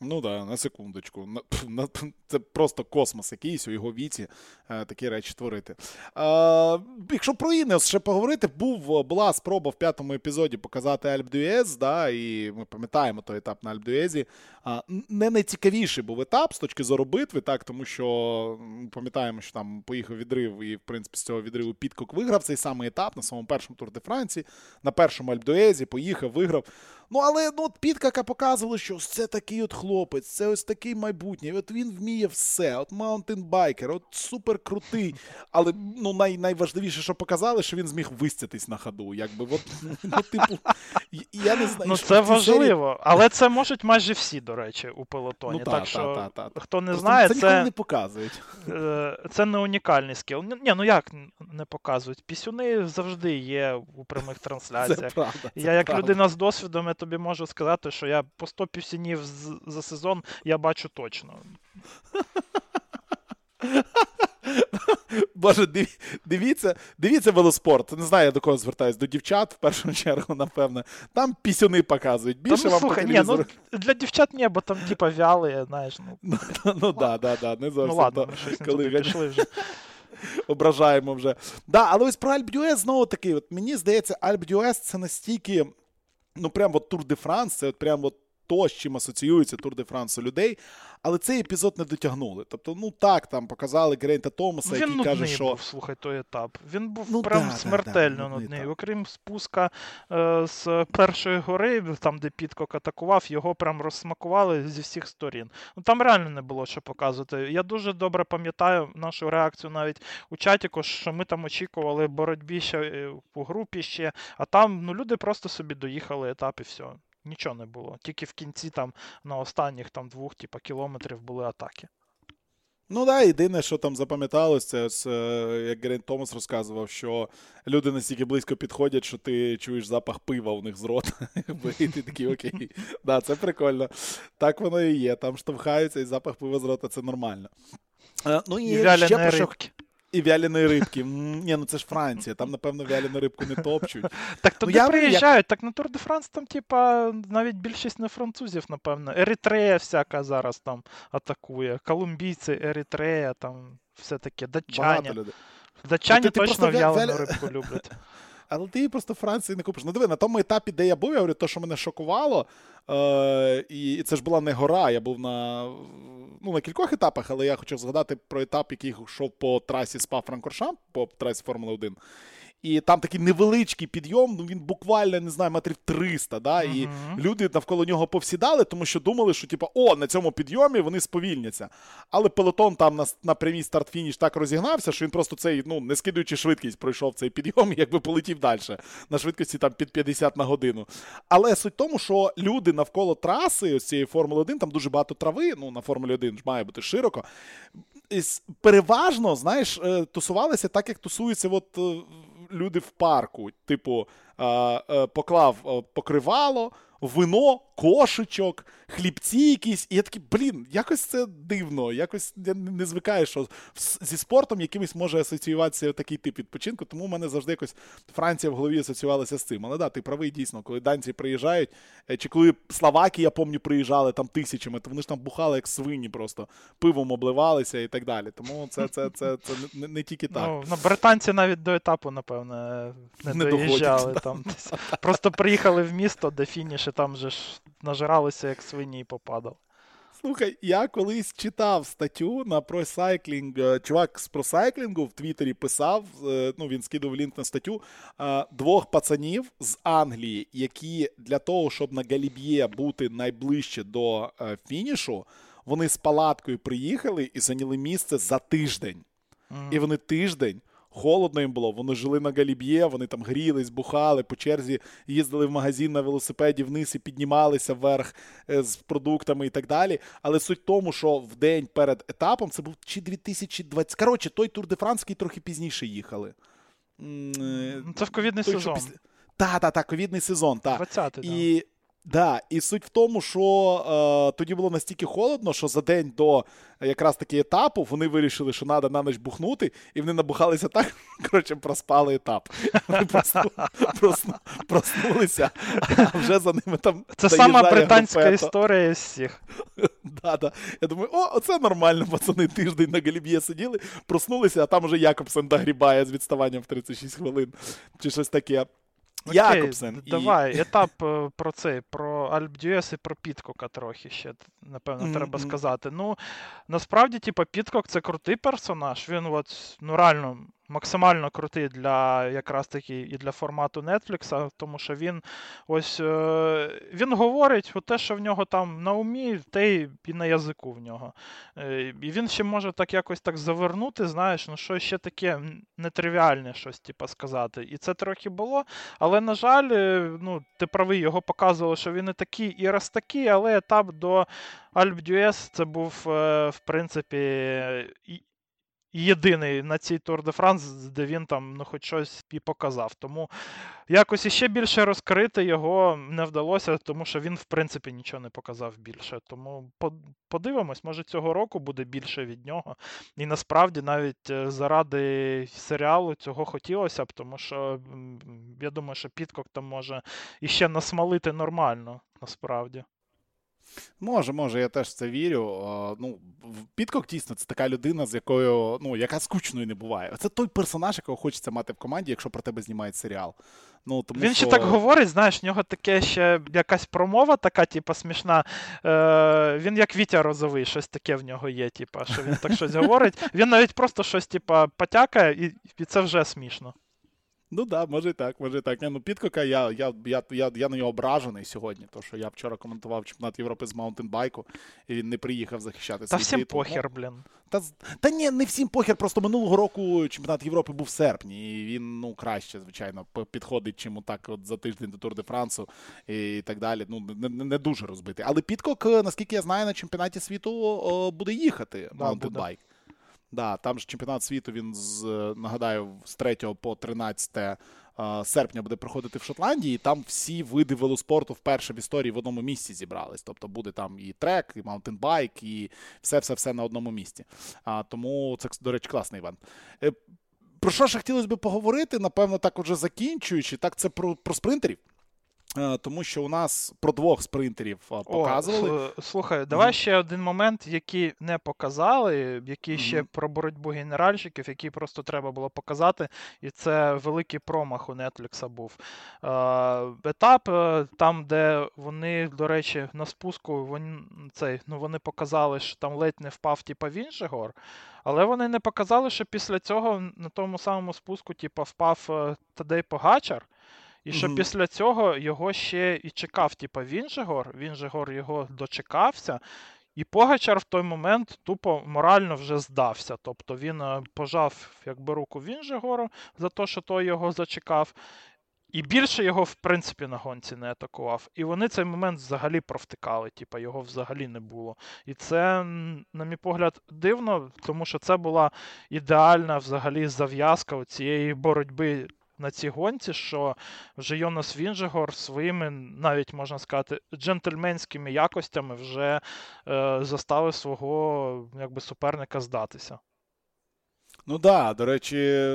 Ну да, на секундочку. На, на, Це просто космос якийсь у його віці е, такі речі творити. Е, якщо про Інес ще поговорити, був, була спроба в п'ятому епізоді показати Альп Дюєз, да, і ми пам'ятаємо той етап на Альп Дюєзі. Е, не найцікавіший був етап з точки зору битви, так, тому що ми пам'ятаємо, що там поїхав відрив, і в принципі з цього відриву Підкок виграв цей самий етап на своєму першому тур де Франції, на першому Альп-д'Юезі поїхав, виграв. Ну, але ну, от Підкока показували, що це такий от хлопець, це ось такий майбутнє. От він вміє все. От маунтинбайкер, от супер крутий. Але ну, най, найважливіше, що показали, що він зміг висцятись на ходу. Якби, от, ну, типу, я не знаю. Ну, що це важливо, серії- але це можуть майже всі, до речі, у пелотоні. Ну, та, так та, що, та, та, та. хто не Просто знає, це ніколи це, не показують. е, це не унікальний skill. Ні, ну як не показують? Пісюни завжди є у прямих Це трансляціях. правда. це Я як правда. людина з досвідом, тобі можу сказати, що я по 100 пісюнів за сезон я бачу точно. Боже, диві- дивіться, дивіться велоспорт. Не знаю, я до кого звертаюсь. До дівчат в першу чергу, напевне. Там пісюни показують. Та, Більше ну, вам слухай, по ні, ну для дівчат ні, бо там типа вяли, знаєш, ну, Ну, ну да, да, да, не зовсім. ну ладно, то, ми щось не туди пішли вже. ображаємо вже. Да, але ось про д'Юез знову таки, от мені здається, д'Юез це настільки, ну прям от Тур де Франс, це от прям от то, з чим асоціюється Тур де Франс у людей. Але цей епізод не дотягнули. Тобто, ну так, там показали Герейнта Томаса, Ну, Він який каже, що. був, слухай, той етап. Він був Ну, прям да, да, смертельно да, нудний нудний. етап. Окрім спуска е, з першої гори, там, де Підкок атакував, його прям розсмакували зі всіх сторін. Ну там реально не було що показувати. Я дуже добре пам'ятаю нашу реакцію навіть у чаті, що ми там очікували боротьбі ще е, у групі ще, а там ну, люди просто собі доїхали етап і все. Нічого не було. Тільки в кінці там на останніх там двох типа, кілометрів були атаки. Ну да, єдине, що там запам'яталось, це е, як Грейнт Томас розказував, що люди настільки близько підходять, що ти чуєш запах пива у них з рота. І ти такий окей. Да, це прикольно. Так воно і є. Там штовхаються, і запах пива з рота це нормально. Е, Ну І ще про що. І вяленої рибки. Ні, ну це ж Франція, там, напевно, вялену рибку не топчуть. Так туди я- приїжджають, так на Тур де Франс там, типа, навіть більшість не французів, напевно. Еритрея всяка зараз там атакує. Колумбійці, Еритрея, там все таке. Датчані. Датчані Ти- ти точно просто вя- в'ялену рибку люблять. Але ти її просто Франції не купиш. Ну диви, на тому етапі, де я був, я говорю, то, що мене шокувало, е, і це ж була не гора, я був на, ну, на кількох етапах, але я хочу згадати про етап, який йшов по трасі спа франкоршам по трасі Формули 1. І там такий невеличкий підйом, ну він буквально, не знаю, метрів 300, да, і Мгм. люди навколо нього повсідали, тому що думали, що типу, о, на цьому підйомі вони сповільняться. Але пелотон там на, на прямій старт-фініш так розігнався, що він просто цей, ну, не скидуючи швидкість, пройшов цей підйом і якби полетів далі на швидкості там під 50 на годину. Але суть в тому, що люди навколо траси, ось цієї Формули 1, там дуже багато трави, ну на Формулі 1 ж має бути широко. Переважно, знаєш, е, тусувалися так, як тусуються от, е, люди в парку. Типу, е, поклав е, покривало, вино, кошечок, хлібці якісь. І я такий, блін, якось це дивно. Якось я не звикаю, що зі спортом якимось може асоціюватися такий тип відпочинку. Тому в мене завжди якось Франція в голові асоціювалася з цим. Але да, ти правий дійсно, коли данці приїжджають, е, чи коли Словаки, я пам'ятаю, приїжджали там тисячами, то вони ж там бухали як свині, просто пивом обливалися і так далі. Тому це, це, це, це не, не тільки так. Ну, ну, британці навіть до етапу, напевне, не, Не доїжджали. доходять, там. Просто приїхали в місто, де фініш, і там же ж нажиралися, як свині, і попадали. Слухай, я колись читав статтю на ProCycling, е, Чувак з просайклінгу в Твіттері писав, е, ну він скидав лінк на статтю е, двох пацанів з Англії, які для того, щоб на Галіб'є бути найближче до фінішу, вони з палаткою приїхали і зайняли місце за тиждень. Мгм. І вони тиждень. Холодно їм було, вони жили на Галіб'є, вони там грілись, бухали, по черзі їздили в магазин на велосипеді вниз і піднімалися вверх е, з продуктами і так далі. Але суть в тому, що в день перед етапом це був чи 2020. Коротше, той Тур де Франс, який трохи пізніше їхали. Е, Це в ковідний той, сезон. після- Та, та, та, ковідний сезон. Та. 20-й. І, да, і суть в тому, що е, тоді було настільки холодно, що за день до якраз таки етапу вони вирішили, що треба на ніч бухнути, і вони набухалися так, коротше, проспали етап. Вони просну, просну, проснулися, а вже за ними там. Це сама британська групето. історія з всіх. Да, да. Я думаю, о, оце нормально, пацани тиждень на Галіб'є сиділи, проснулися, а там уже Якобсен догрібає з відставанням в 36 хвилин, чи щось таке. Окей, Якобсен. Давай, і- етап е, про цей, про Альп-д'Юез і про Підкока трохи ще, напевно, Мгм, треба сказати. Ну, насправді, типа, Підкок це крутий персонаж. Він от, ну, реально максимально крутий для якраз таки і для формату Netflix, тому що він ось е, він говорить от те, що в нього там на умі, те і на язику в нього. Е, І він ще може так якось так завернути, знаєш, ну що ще таке нетривіальне щось, типа, сказати. І це трохи було. Але, на жаль, е, ну, ти правий, його показували, що він і такий, і раз такий, але етап до Альп Дюес це був, в принципі, єдиний на цій Тур де Франс, де він там ну, хоч щось і показав. Тому якось іще більше розкрити його не вдалося, тому що він, в принципі, нічого не показав більше. Тому подивимось, може цього року буде більше від нього. І насправді навіть е, заради серіалу цього хотілося б, тому що я думаю, що Підкок там може іще насмалити нормально, насправді. Може, може, я теж в це вірю. Ну, Підкок дійсно це така людина, з якою, ну, яка скучною не буває. Це той персонаж, якого хочеться мати в команді, якщо про тебе знімають серіал. Ну, тому Він що... ще так говорить, знаєш, в нього таке ще якась промова така, типу, смішна. Е, він як Вітя Розовий, щось таке в нього є, типу, що він так щось говорить. Він навіть просто щось, типу, потякає, і, і це вже смішно. Ну да, може і так, може і так. Ні, ну, Підкока, я, я, я, я, я на нього ображений сьогодні, тому що я вчора коментував чемпіонат Європи з маунтинбайку, і він не приїхав захищати Та всім титул. похер, блін. Та, та ні, не всім похер, просто минулого року чемпіонат Європи був в серпні, і він ну краще, звичайно, підходить, чим так от за тиждень до Тур де Франсу і так далі. Ну не, не, не дуже розбитий. Але Підкок, е, наскільки я знаю, на чемпіонаті світу о, буде їхати Да, маунтинбайк. Да, там ж чемпіонат світу він з нагадаю з 3 по 13 е, серпня буде проходити в Шотландії. І там всі види велоспорту вперше в історії в одному місці зібрались. Тобто буде там і трек, і маунтинбайк, і все-все-все на одному місці. А, тому це, до речі, класний івент. Е, Про що ще хотілося б поговорити? Напевно, так уже закінчуючи, так це про, про спринтерів. Е, Тому що у нас про двох спринтерів показували. О, слухай, давай ще один момент, який не показали, який ще про боротьбу генеральщиків, який просто треба було показати, і це великий промах у Netflix був. Е, етап, е, там, де вони, до речі, на спуску вони, цей, ну, вони показали, що там ледь не впав типа, Віншегор, але вони не показали, що після цього на тому самому спуску типа, впав е, Тадей Погачар. І що Мгм. після цього його ще і чекав, типа, Вінжегор, Вінжегор його дочекався, і Погачар в той момент тупо морально вже здався. Тобто він е, пожав якби руку Вінжегору за те, що той його зачекав. І більше його, в принципі, на гонці не атакував. І вони цей момент взагалі провтикали, типа його взагалі не було. І це, на мій погляд, дивно, тому що це була ідеальна взагалі зав'язка цієї боротьби на цій гонці, що вже Йонас Вінжегор своїми, навіть можна сказати, джентльменськими якостями вже е, заставив свого якби, суперника здатися. Ну да, до речі,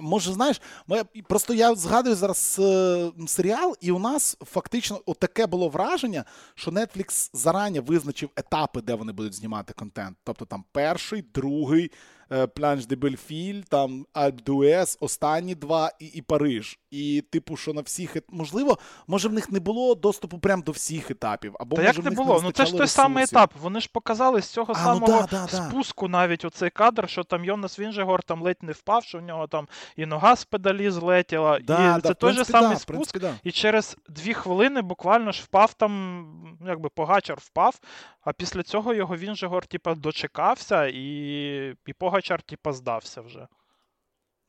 може, знаєш, моя, просто я згадую зараз е, серіал, і у нас фактично таке було враження, що Netflix зарані визначив етапи, де вони будуть знімати контент. Тобто там перший, другий, е, Планш де Бельфіль, там Альп Дуес, останні два і, і Париж. І, типу, що на всіх можливо, може в них не було доступу прямо до всіх етапів. Або Та може як не було? Ну це ж той самий етап. Вони ж показали з цього А, ну самого да, да, да. спуску навіть оцей кадр, що там Йонас Вінжегор там ледь не впав, що в нього там і нога з педалі злетіла. Да, і да, це той же самий да, спуск. да. І через дві хвилини буквально ж впав там, ну, якби Погачар впав, а після цього його Вінжегор, типа, дочекався, і, і Погачар, типа, здався вже.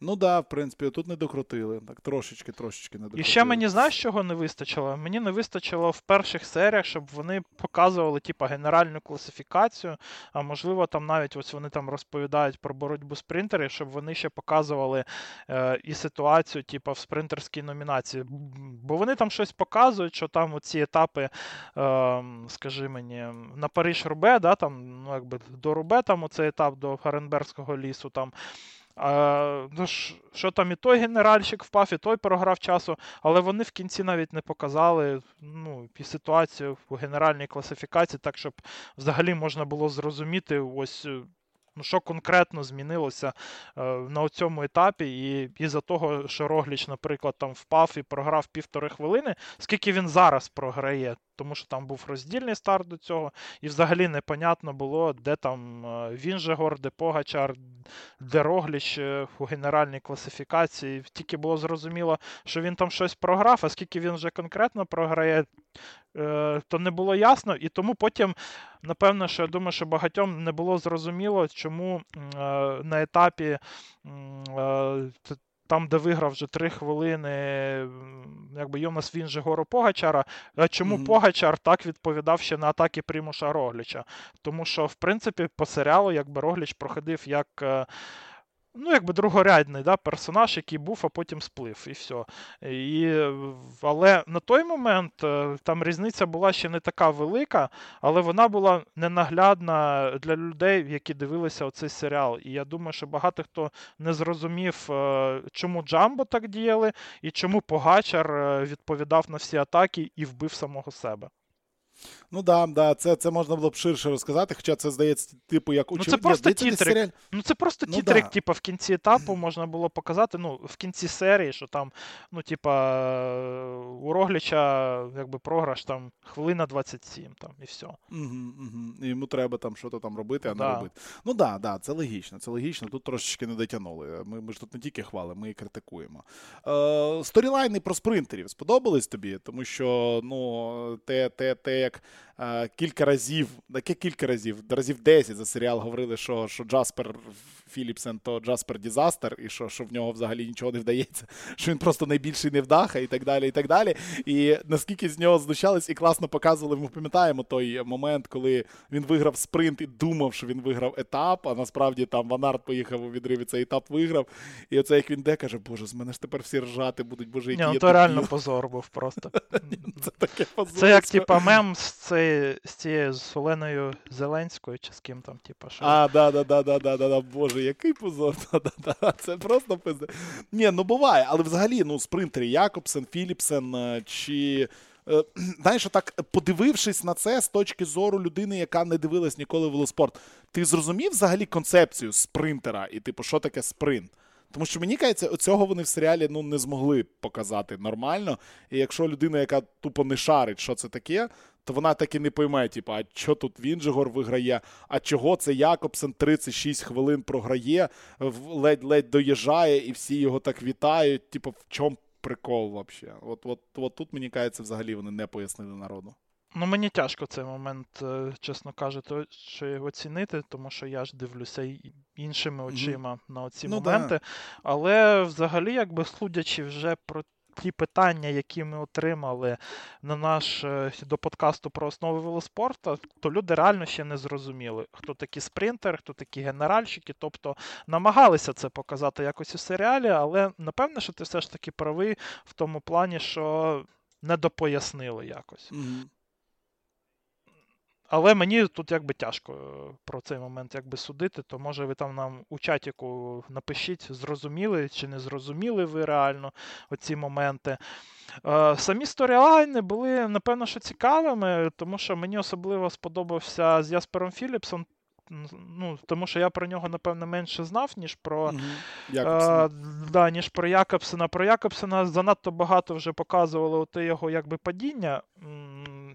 Ну да, в принципі, тут не докрутили. Так, трошечки, трошечки не докрутили. І ще мені знаєш, чого не вистачило? Мені не вистачило в перших серіях, щоб вони показували типа генеральну класифікацію. А можливо, там навіть ось вони там розповідають про боротьбу спринтерів, щоб вони ще показували е, і ситуацію, типа в спринтерській номінації. Бо вони там щось показують, що там оці етапи, е, скажи мені, на Париж Рубе, да, там, ну, якби до Рубе, там оцей етап до Гаренбергського лісу. там. А, ну, що там і той генеральщик впав, і той програв часу, але вони в кінці навіть не показали ну, і ситуацію у генеральній класифікації, так щоб взагалі можна було зрозуміти, ось е, Ну, що конкретно змінилося е, на цьому етапі, і із-за того, що Рогліч, наприклад, там впав і програв півтори хвилини, скільки він зараз програє, тому що там був роздільний старт до цього, і взагалі непонятно було, де там е, Вінжегор, де Погачар, де Рогліч е, у генеральній класифікації. Тільки було зрозуміло, що він там щось програв, а скільки він вже конкретно програє, е, то не було ясно. І тому потім, напевно, що я думаю, що багатьом не було зрозуміло, чому на етапі там, де виграв вже три хвилини, якби Йонас він же гору Погачара. Чому mm-hmm. Погачар так відповідав ще на атаки Примуша Рогліча? Тому що, в принципі, по серіалу, якби Рогліч проходив як. Ну, якби другорядний да, персонаж, який був, а потім сплив, і все. І, Але на той момент е, там різниця була ще не така велика, але вона була ненаглядна для людей, які дивилися оцей серіал. І я думаю, що багато хто не зрозумів, е, чому Джамбо так діяли, і чому Погачар е, відповідав на всі атаки і вбив самого себе. Ну да, да, це це можна було б ширше розказати, хоча це здається, типу, як Ну це просто тітрик. Ну це просто ну, тітрик, да. типу, в кінці етапу можна було показати, ну, в кінці серії, що там, ну, типа, у Рогліча, якби програш там хвилина 27, там, і все. Угу, угу. Йому треба там щось там робити, а да. не робити. Ну да, да, це логічно, це логічно. Тут трошечки не дотягнули. Ми ми ж тут не тільки хвалимо, ми і критикуємо. Е, Сторілайни про спринтерів сподобались тобі, тому що, ну, те, те, те, як е, кілька разів, таке кілька разів, разів 10 за серіал говорили, що що Джаспер Філіпсен то Джаспер Дізастер, і що що в нього взагалі нічого не вдається, що він просто найбільший невдаха і так далі. І так далі. І наскільки з нього знущались і класно показували, ми пам'ятаємо той момент, коли він виграв спринт і думав, що він виграв етап, а насправді там Ванард поїхав у відриві цей етап виграв. І оце як він де каже, Боже, з мене ж тепер всі ржати будуть, боже, які Ні, ну, то реально позор був просто. Це таке позор. Це як типа мем з цією з Оленою Зеленською, чи з ким там, типа, що. А, да, да, да, да, да, да, Боже який позор. Це просто пизде. Ні, ну буває, але взагалі, ну, спринтери Якобсен, Філіпсен е, чи. Е, знаєш, так, подивившись на це з точки зору людини, яка не дивилась ніколи велоспорт, ти зрозумів взагалі концепцію спринтера і, типу, що таке спринт? Тому що мені кажеться, цього вони в серіалі ну, не змогли показати нормально. І якщо людина, яка тупо не шарить, що це таке, то вона так і не пойме, типу, а що тут Вінджегор виграє, а чого це Якобсен 36 хвилин програє, ледь-ледь доїжджає, і всі його так вітають. Типу, в чому прикол взагалі? От, от, от тут, мені кажеться, взагалі вони не пояснили народу. Ну, мені тяжко цей момент, е, чесно кажучи, оцінити, тому що я ж дивлюся іншими очима mm-hmm. на оці ну, моменти. Да. Але взагалі, якби судячи вже про ті питання, які ми отримали на наш е, до подкасту про основи велоспорту, то люди реально ще не зрозуміли, хто такі спринтери, хто такі генеральщики. Тобто намагалися це показати якось у серіалі, але напевне, що ти все ж таки правий в тому плані, що не допояснили якось. Mm-hmm. Але мені тут якби тяжко е, про цей момент якби судити, то може ви там нам у чатіку напишіть, зрозуміли чи не зрозуміли ви реально оці моменти. Е, самі сторілайни були, напевно, що цікавими, тому що мені особливо сподобався з Яспером Філіпсом. Ну, Тому що я про нього, напевно, менше знав, ніж про е, да, ніж про Якобсена. Про Якобсена занадто багато вже показували те його якби падіння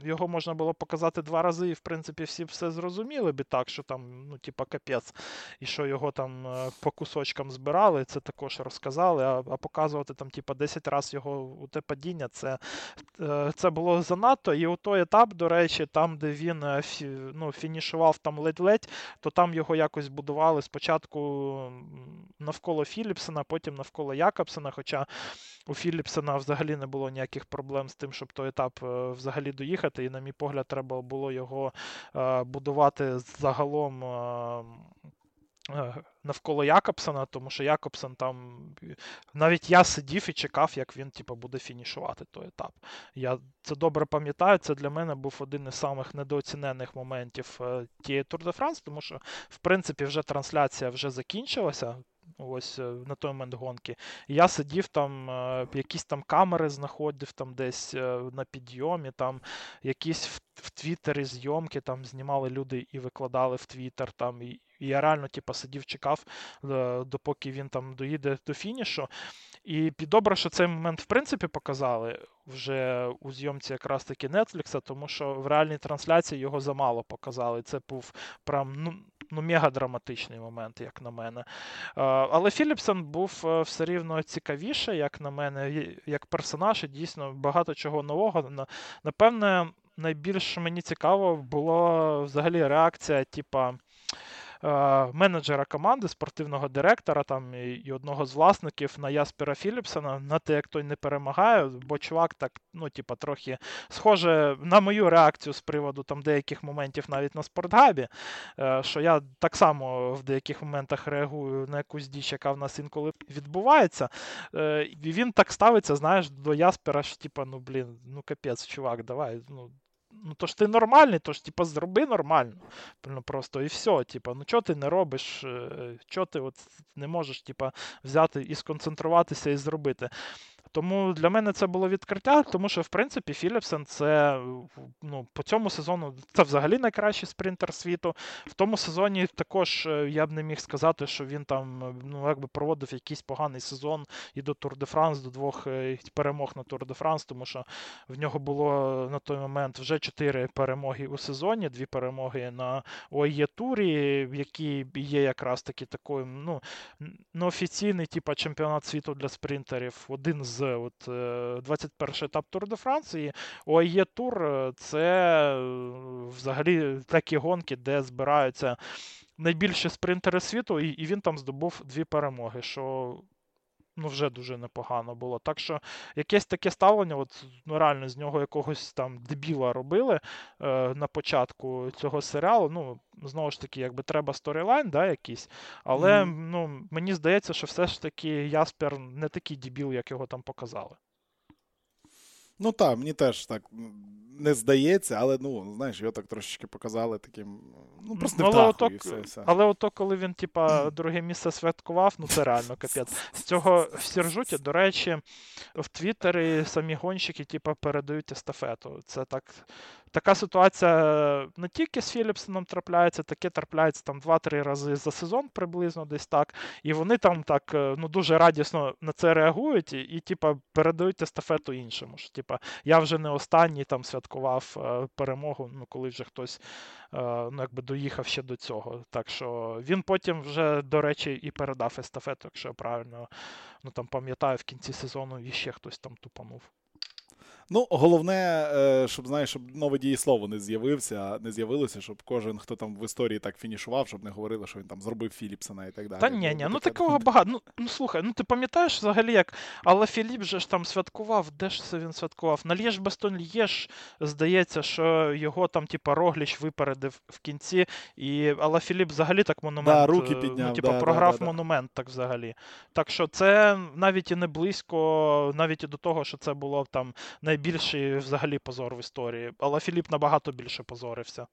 його можна було показати два рази, і в принципі всі все зрозуміли би так, що там, ну, типа, капець, і що його там е, по кусочкам збирали, це також розказали. А а показувати там, типа, 10 разів його у те падіння, це е, це було занадто. І у той етап, до речі, там, де він е, ну, фінішував там ледь-ледь, то там його якось будували спочатку навколо Філіпсена, потім навколо Якобсена. Хоча у Філіпсена взагалі не було ніяких проблем з тим, щоб той етап взагалі доїхати. І, на мій погляд, треба було його е, будувати загалом. Е, е, навколо Якобсона, тому що Якобсон там навіть я сидів і чекав, як він типу, буде фінішувати той етап. Я це добре пам'ятаю. Це для мене був один із самих недооцінених моментів тієї Тур де Франс, тому що, в принципі, вже трансляція вже закінчилася. Ось е, на той момент гонки. я сидів там, е, якісь там камери знаходив там десь е, на підйомі, там якісь в, в Твіттері зйомки там знімали люди і викладали в Твіттер. Там, і я реально, типу, сидів, чекав, допоки він там доїде до фінішу. І добре, що цей момент, в принципі, показали вже у зйомці якраз таки Netflix, тому що в реальній трансляції його замало показали. Це був прям ну, ну мега драматичний момент, як на мене. Але Філіпсон був е, все рівно цікавіше, як на мене, як персонаж, і дійсно багато чого нового. Напевне, найбільш мені цікаво було взагалі реакція, типа. Е, менеджера команди, спортивного директора там і одного з власників на Яспера Філіпсона на те, як той не перемагає, бо чувак так, ну, типа, трохи схоже на мою реакцію з приводу там деяких моментів навіть на спортгабі, е, що я так само в деяких моментах реагую на якусь діч, яка в нас інколи відбувається. Е, і він так ставиться, знаєш, до Яспера, що типа, ну блін, ну капець, чувак, давай. ну Ну, то ж ти нормальний, то ж, типа, зроби нормально. Просто і все. Типа, ну чого ти не робиш? Е, чого ти от не можеш типа, взяти і сконцентруватися і зробити? Тому для мене це було відкриття, тому що, в принципі, Філіпсен це ну, по цьому сезону це взагалі найкращий спринтер світу. В тому сезоні також е, я б не міг сказати, що він там ну, якби проводив якийсь поганий сезон і до Тур де Франс, до двох е, перемог на Тур де Франс, тому що в нього було на той момент вже чотири перемоги у сезоні, дві перемоги на ОАЕ Турі, які є якраз таки такою ну, неофіційний типу, чемпіонат світу для спринтерів. Один з от 21 е, етап Тур де Франсі. ОАЕ Тур е, це е, взагалі такі гонки, де збираються найбільші спринтери світу, і, він там здобув дві перемоги. що ну, вже дуже непогано було. Так що якесь таке ставлення, от ну, реально з нього якогось там дебіла робили е, на початку цього серіалу. Ну, знову ж таки, якби треба storyline, да, якийсь. Але mm. ну, мені здається, що все ж таки Яспер не такий дебіл, як його там показали. Ну так, мені теж так не здається, але ну, знаєш, його так трошечки показали таким. Ну, просто не але ото, і все, все. Але ото, коли він, типа, друге місце святкував, ну це реально капець. З цього в Сіржуті, до речі, в Твіттері самі гонщики, типа, передають естафету. Це так Така ситуація не тільки з Філіпсоном трапляється, таке трапляється там 2-3 рази за сезон приблизно десь так. І вони там так е, ну, дуже радісно на це реагують і, і типа, передають естафету іншому. Що, типа, Я вже не останній там святкував е, перемогу, ну, коли вже хтось е, ну, якби доїхав ще до цього. Так що він потім вже, до речі, і передав естафету, якщо я правильно ну, там, пам'ятаю, в кінці сезону і ще хтось там тупанув. Ну, головне, е, щоб знаєш, щоб нове дієслово не з'явився, не з'явилося, щоб кожен, хто там в історії так фінішував, щоб не говорили, що він там зробив Філіпсона і так далі. Та ні, ні, ну такого багато. Ну, ну слухай, ну ти пам'ятаєш взагалі, як Але Філіп же ж там святкував, де ж це він святкував? На Лєш Бастон Лєш, здається, що його там, типа, Рогліч випередив в кінці, і Але Філіп взагалі так монумент. Да, руки е, підняв, ну, типа, да, програв да, монумент так взагалі. Так що це навіть і не близько, навіть і до того, що це було там найбільший взагалі позор в історії. Але Філіп набагато більше позорився.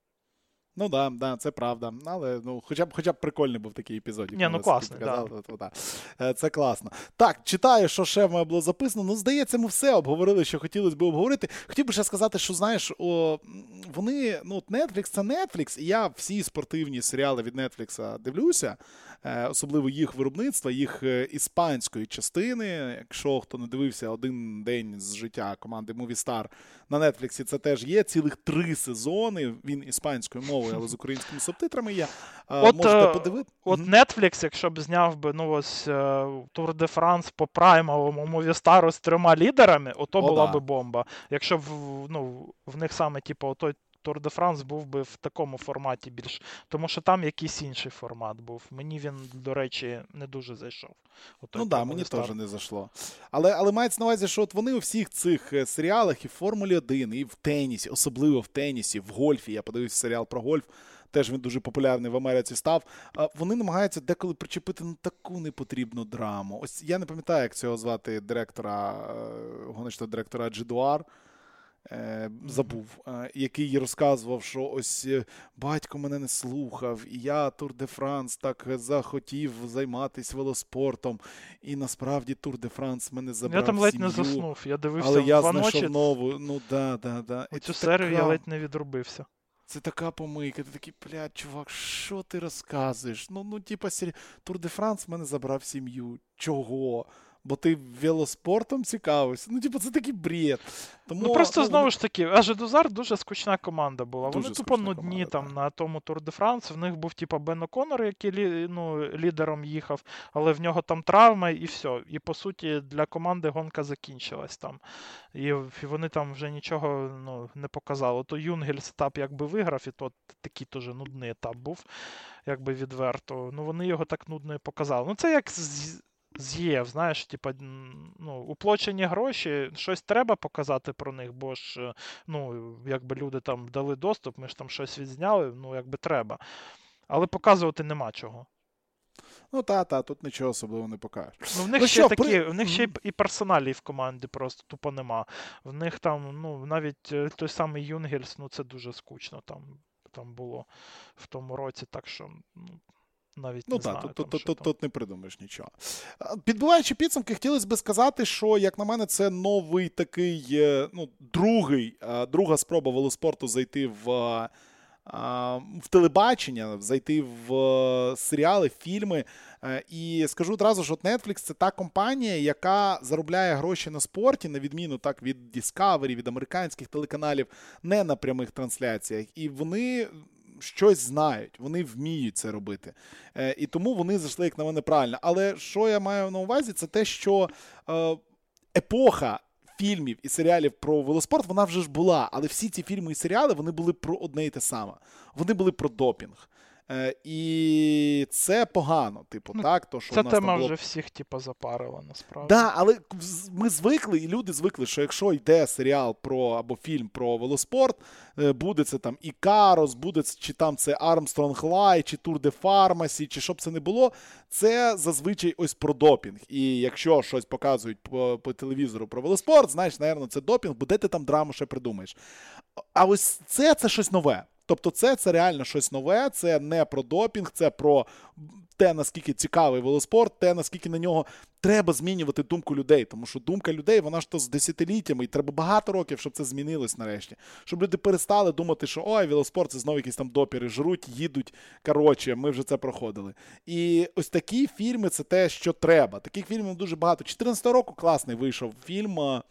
Ну да, да, це правда. Але ну, хоча б хоча б прикольний був такий епізод. Ні, ну класний, да. то, да. Е, це класно. Так, читаю, що ще в мене було записано. Ну, здається, ми все обговорили, що хотілося б обговорити. Хотів би ще сказати, що знаєш, о, вони, ну, Netflix це Netflix, і я всі спортивні серіали від Netflix дивлюся. Е, особливо їх виробництва, їх е, іспанської частини. Якщо хто не дивився один день з життя команди Movistar на Нетфліксі, це теж є. Цілих три сезони. Він іспанською мовою, але з українськими субтитрами є. От, Можете подивити. От Netflix, якщо б зняв би ну ось Тур де Франс по праймовому Movistar з трьома лідерами, ото О, була да. би бомба. Якщо б ну, в них саме, типу, той Тур де Франс був би в такому форматі більш. Тому що там якийсь інший формат був. Мені він, до речі, не дуже зайшов. От ну так, да, мені теж не зайшло. Але але мається на увазі, що от вони у всіх цих е, серіалах і в Формулі 1, і в тенісі, особливо в тенісі, в гольфі. Я подивився серіал про гольф. Теж він дуже популярний в Америці став. Вони намагаються деколи причепити на таку непотрібну драму. Ось я не пам'ятаю, як цього звати директора, е, гоночного директора Джидуар. Е, забув, е, який розказував, що ось е, батько мене не слухав, і я Тур де Франс так захотів займатися велоспортом. І насправді Тур де Франс мене забрав. Я там ледь сім'ю, не заснув. Я дивився але я знайшов ночі. нову. Ну да, да, да. Цю серію така... я ледь не відрубився. Це така помийка. Ти такий, блядь, чувак, що ти розказуєш? Ну, ну, типа, Тур де Франс мене забрав сім'ю. Чого? Бо ти велоспортом цікавився. Ну, типу, це такий бред. Тому, Ну просто ну, знову ж таки, Ажедузар дуже скучна команда була. Вони тупо нудні команда, там так. на тому Тур де Франс. В них був типу, Бен О'Конор, який ну, лідером їхав, але в нього там травма і все. І по суті для команди гонка закінчилась там. І, вони там вже нічого ну, не показали. То Юнгельс етап якби виграв, і то такий теж нудний етап був, якби відверто. Ну вони його так нудно і показали. Ну це як з'їв, знаєш, типа, ну, уплочені гроші, щось треба показати про них, бо ж, е, ну, якби люди там дали доступ, ми ж там щось відзняли, ну, якби треба. Але показувати нема чого. Ну, та, та, тут нічого особливого не покажеш. Ну, в них ну, ще що, такі, при... в них ще і персоналі в команді просто тупо нема. В них там, ну, навіть е, той самий Юнгельс, ну, це дуже скучно там там було в тому році, так що ну, навіть ну не так, знаю, тут, тут, тут, тут не придумаєш нічого. Підбиваючи підсумки, хотілося б сказати, що, як на мене, це новий такий, е, ну, другий, друга спроба велоспорту зайти в. В телебачення, зайти в е, серіали, фільми. Е, і скажу одразу, що Netflix це та компанія, яка заробляє гроші на спорті, на відміну так від Discovery, від американських телеканалів, не на прямих трансляціях. І вони щось знають, вони вміють це робити. Е, І тому вони зайшли, як на мене, правильно. Але що я маю на увазі, це те, що е, епоха. Фільмів і серіалів про велоспорт вона вже ж була, але всі ці фільми і серіали вони були про одне і те саме. Вони були про допінг. Е, І це погано. Типу, ну, так, то що Ця у нас тема було... вже всіх типу, запарила, насправді. Так, да, але ми звикли, і люди звикли, що якщо йде серіал про або фільм про велоспорт, е, буде це там і Карос, буде чи там це Армстронг Лай, чи Тур де Фармасі, чи щоб це не було, це зазвичай ось про допінг. І якщо щось показують по, по телевізору про велоспорт, знаєш, напевно, це допінг, бо де ти там драму ще придумаєш. А ось це це щось нове. Тобто, це це реально щось нове, це не про допінг, це про те, наскільки цікавий велоспорт, те, наскільки на нього треба змінювати думку людей. Тому що думка людей, вона ж то з десятиліттями, і треба багато років, щоб це змінилось нарешті. Щоб люди перестали думати, що ой, велоспорт це знову якісь там допіри, жруть, їдуть. Коротше, ми вже це проходили. І ось такі фільми це те, що треба. Таких фільмів дуже багато. 14 року класний вийшов фільм,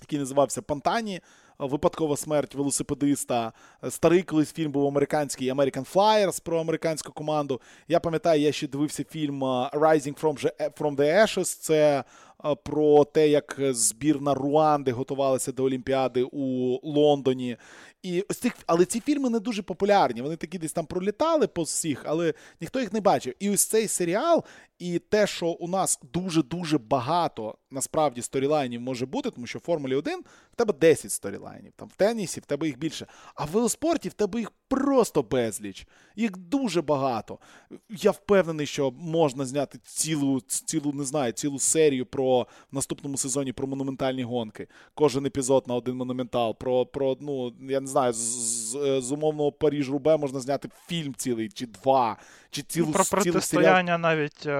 який називався Пантані випадкова смерть велосипедиста. Старий колись фільм був американський American Flyers про американську команду. Я пам'ятаю, я ще дивився фільм Rising from the Ashes. Це про те, як збірна Руанди готувалася до Олімпіади у Лондоні. І ось цих, але ці фільми не дуже популярні. Вони такі десь там пролітали по всіх, але ніхто їх не бачив. І ось цей серіал, і те, що у нас дуже-дуже багато насправді сторілайнів може бути, тому що в Формулі 1 в тебе 10 сторілайнів, там в тенісі в тебе їх більше. А в велоспорті в тебе їх просто безліч. Їх дуже багато. Я впевнений, що можна зняти цілу, цілу, не знаю, цілу серію про в наступному сезоні про монументальні гонки. Кожен епізод на один монументал. Про, про ну, я не знаю, з, з, з умовного Паріж Рубе можна зняти фільм цілий, чи два, чи цілу ну, Про протистояння навіть е,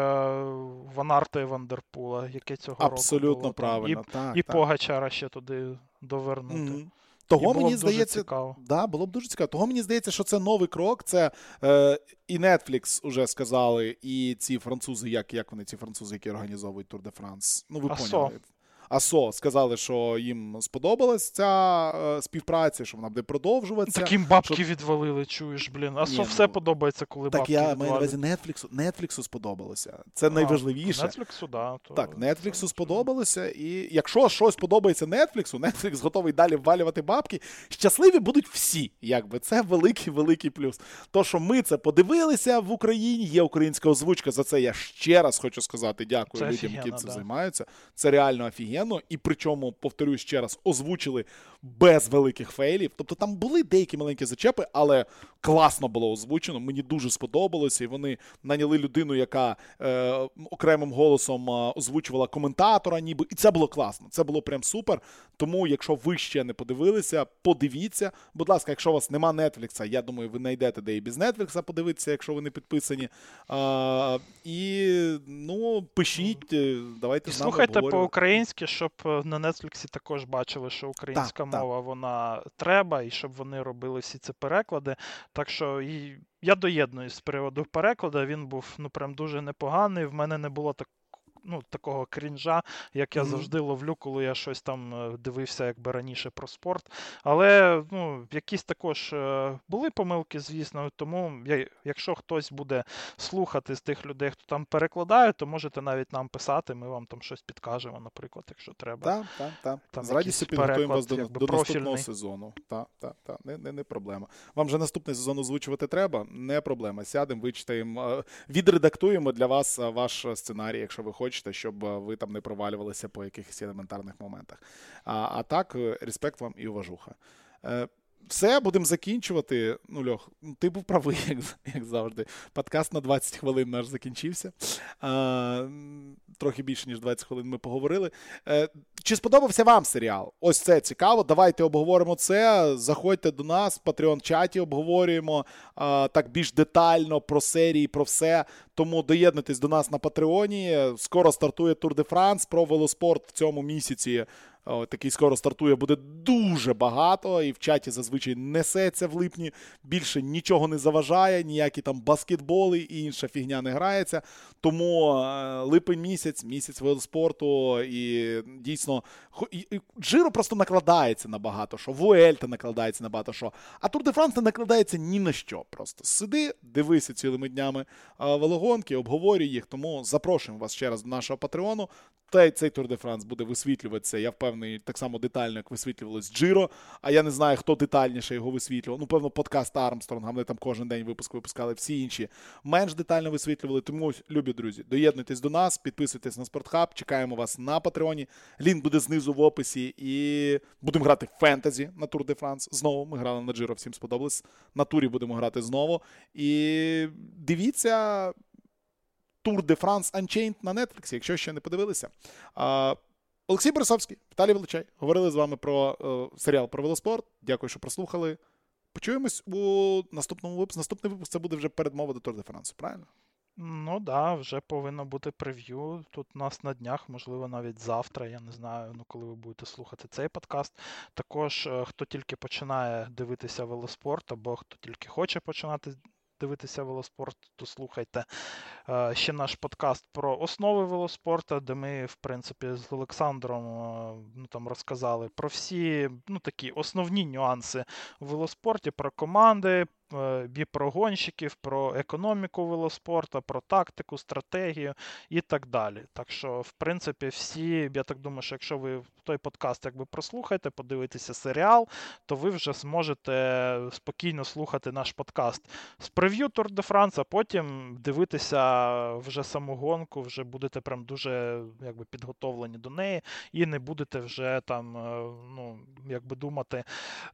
Ванарта і Вандерпула, яке цього Абсолютно року було. правильно. І, так, і так. Погачара ще туди довернути. Mm-hmm. Того мені здається, цікаво. Да, було б дуже цікаво. Того мені здається, що це новий крок. Це е, і Netflix уже сказали, і ці французи, як як вони ці французи, які організовують Тур де Франс. Ну, ви поняли. АСО сказали, що їм сподобалась ця е, співпраця, що вона буде продовжуватися. Таким бабки що... відвалили, чуєш, блін. АСО все ну, подобається, коли так бабки Так я маю на увазі Нетфліксу. Нетфліксу сподобалося. Це а, найважливіше. Нетфліксу, да. То... Так, Нетфліксу сподобалося. І якщо щось подобається Нетфліксу, Нетфлікс готовий далі ввалювати бабки. Щасливі будуть всі. Якби це великий великий плюс. То, що ми це подивилися в Україні, є українська озвучка. За це я ще раз хочу сказати. Дякую це людям, які цим да. займаються. Це реально офігенно офігенно, і причому, повторюсь ще раз, озвучили без великих фейлів. Тобто там були деякі маленькі зачепи, але класно було озвучено. Мені дуже сподобалося, і вони наняли людину, яка е, окремим голосом е, озвучувала коментатора, ніби і це було класно. Це було прям супер. Тому, якщо ви ще не подивилися, подивіться. Будь ласка, якщо у вас нема Нетфлікса, я думаю, ви знайдете де і без Нетфлікса подивитися, якщо ви не підписані. А, І ну, пишіть, е, давайте і з нами слухайте по-українськи щоб е, на Нетфліксі також бачили, що українська так, мова вона треба, і щоб вони робили всі ці переклади. Так що і я доєднуюсь з приводу перекладу. Він був ну прям дуже непоганий. В мене не було так ну, такого крінжа, як я mm-hmm. завжди ловлю, коли я щось там е, дивився, якби раніше про спорт. Але ну, якісь також е, були помилки, звісно. Тому якщо хтось буде слухати з тих людей, хто там перекладає, то можете навіть нам писати, ми вам там щось підкажемо, наприклад, якщо треба. Так, так, так. З радістю підготуємо вас до, до наступного сезону. Так, так, так. Не, не, не проблема. Вам вже наступний сезон озвучувати треба, не проблема. Сядемо, вичитаємо, е, відредактуємо для вас ваш сценарій, якщо ви хочете хочете, щоб е, ви там не провалювалися по якихось елементарних моментах. А а так, е, респект вам і уважуха. Все, будемо закінчувати. Ну, Льох, ти був правий, як як завжди. Подкаст на 20 хвилин наш закінчився. А, Трохи більше, ніж 20 хвилин ми поговорили. Е, Чи сподобався вам серіал? Ось це цікаво. Давайте обговоримо це. Заходьте до нас, в Patreon чаті обговорюємо а, так більш детально про серії, про все. Тому доєднуйтесь до нас на Патреоні. Скоро стартує Тур де Франс про велоспорт в цьому місяці такий скоро стартує, буде дуже багато, і в чаті зазвичай несеться в липні. Більше нічого не заважає, ніякі там баскетболи і інша фігня не грається. Тому е, липень місяць, місяць велоспорту, і дійсно Джиро просто накладається на багато що. Вуельта накладається на багато що. А Тур де Франс не накладається ні на що. Просто сиди, дивися цілими днями велогонки, обговорюй їх. Тому запрошуємо вас ще раз до нашого патреону. Та цей Тур де Франс буде висвітлюватися, я впевнений, так само детально, як висвітлювалось Джиро. А я не знаю, хто детальніше його висвітлював. Ну, певно, подкаст Армстронга. Вони там кожен день випуск випускали, всі інші менш детально висвітлювали. Тому, любі друзі, доєднуйтесь до нас, підписуйтесь на Спортхаб, чекаємо вас на Патреоні. Лінк буде знизу в описі. І будемо грати фентезі на Тур де Франс. Знову ми грали на Джиро, всім сподобалось. На турі будемо грати знову. І дивіться. Tour de France Unchained на Netflix, якщо ще не подивилися. А, Олексій Борисовський, Віталій Величай. Говорили з вами про е, серіал про велоспорт. Дякую, що прослухали. Почуємось у наступному випуску. Наступний випуск це буде вже передмова до Tour de France, правильно? Ну так, да, вже повинно бути прев'ю. Тут у нас на днях, можливо, навіть завтра. Я не знаю, ну коли ви будете слухати цей подкаст. Також е, хто тільки починає дивитися велоспорт, або хто тільки хоче починати дивитися велоспорт, то слухайте е, ще наш подкаст про основи велоспорту, де ми, в принципі, з Олександром е, ну, там розказали про всі ну, такі основні нюанси в велоспорті, про команди, Е, і про економіку велоспорту, про тактику, стратегію і так далі. Так що, в принципі, всі, я так думаю, що якщо ви той подкаст якби прослухаєте, подивитеся серіал, то ви вже зможете спокійно слухати наш подкаст з прев'ю Тур де Франс, а потім дивитися вже саму гонку, вже будете прям дуже якби, підготовлені до неї, і не будете вже там е, ну, якби думати, е,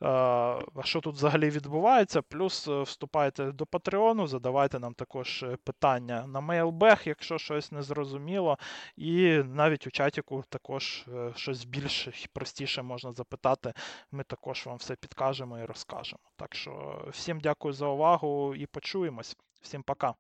а що тут взагалі відбувається. Плюс Е, вступайте до Патреону, задавайте нам також е, питання на мейлбех, якщо щось не зрозуміло. І навіть у чатіку також щось щось більш простіше можна запитати. Ми також вам все підкажемо і розкажемо. Так що всім дякую за увагу і почуємось. Всім пока.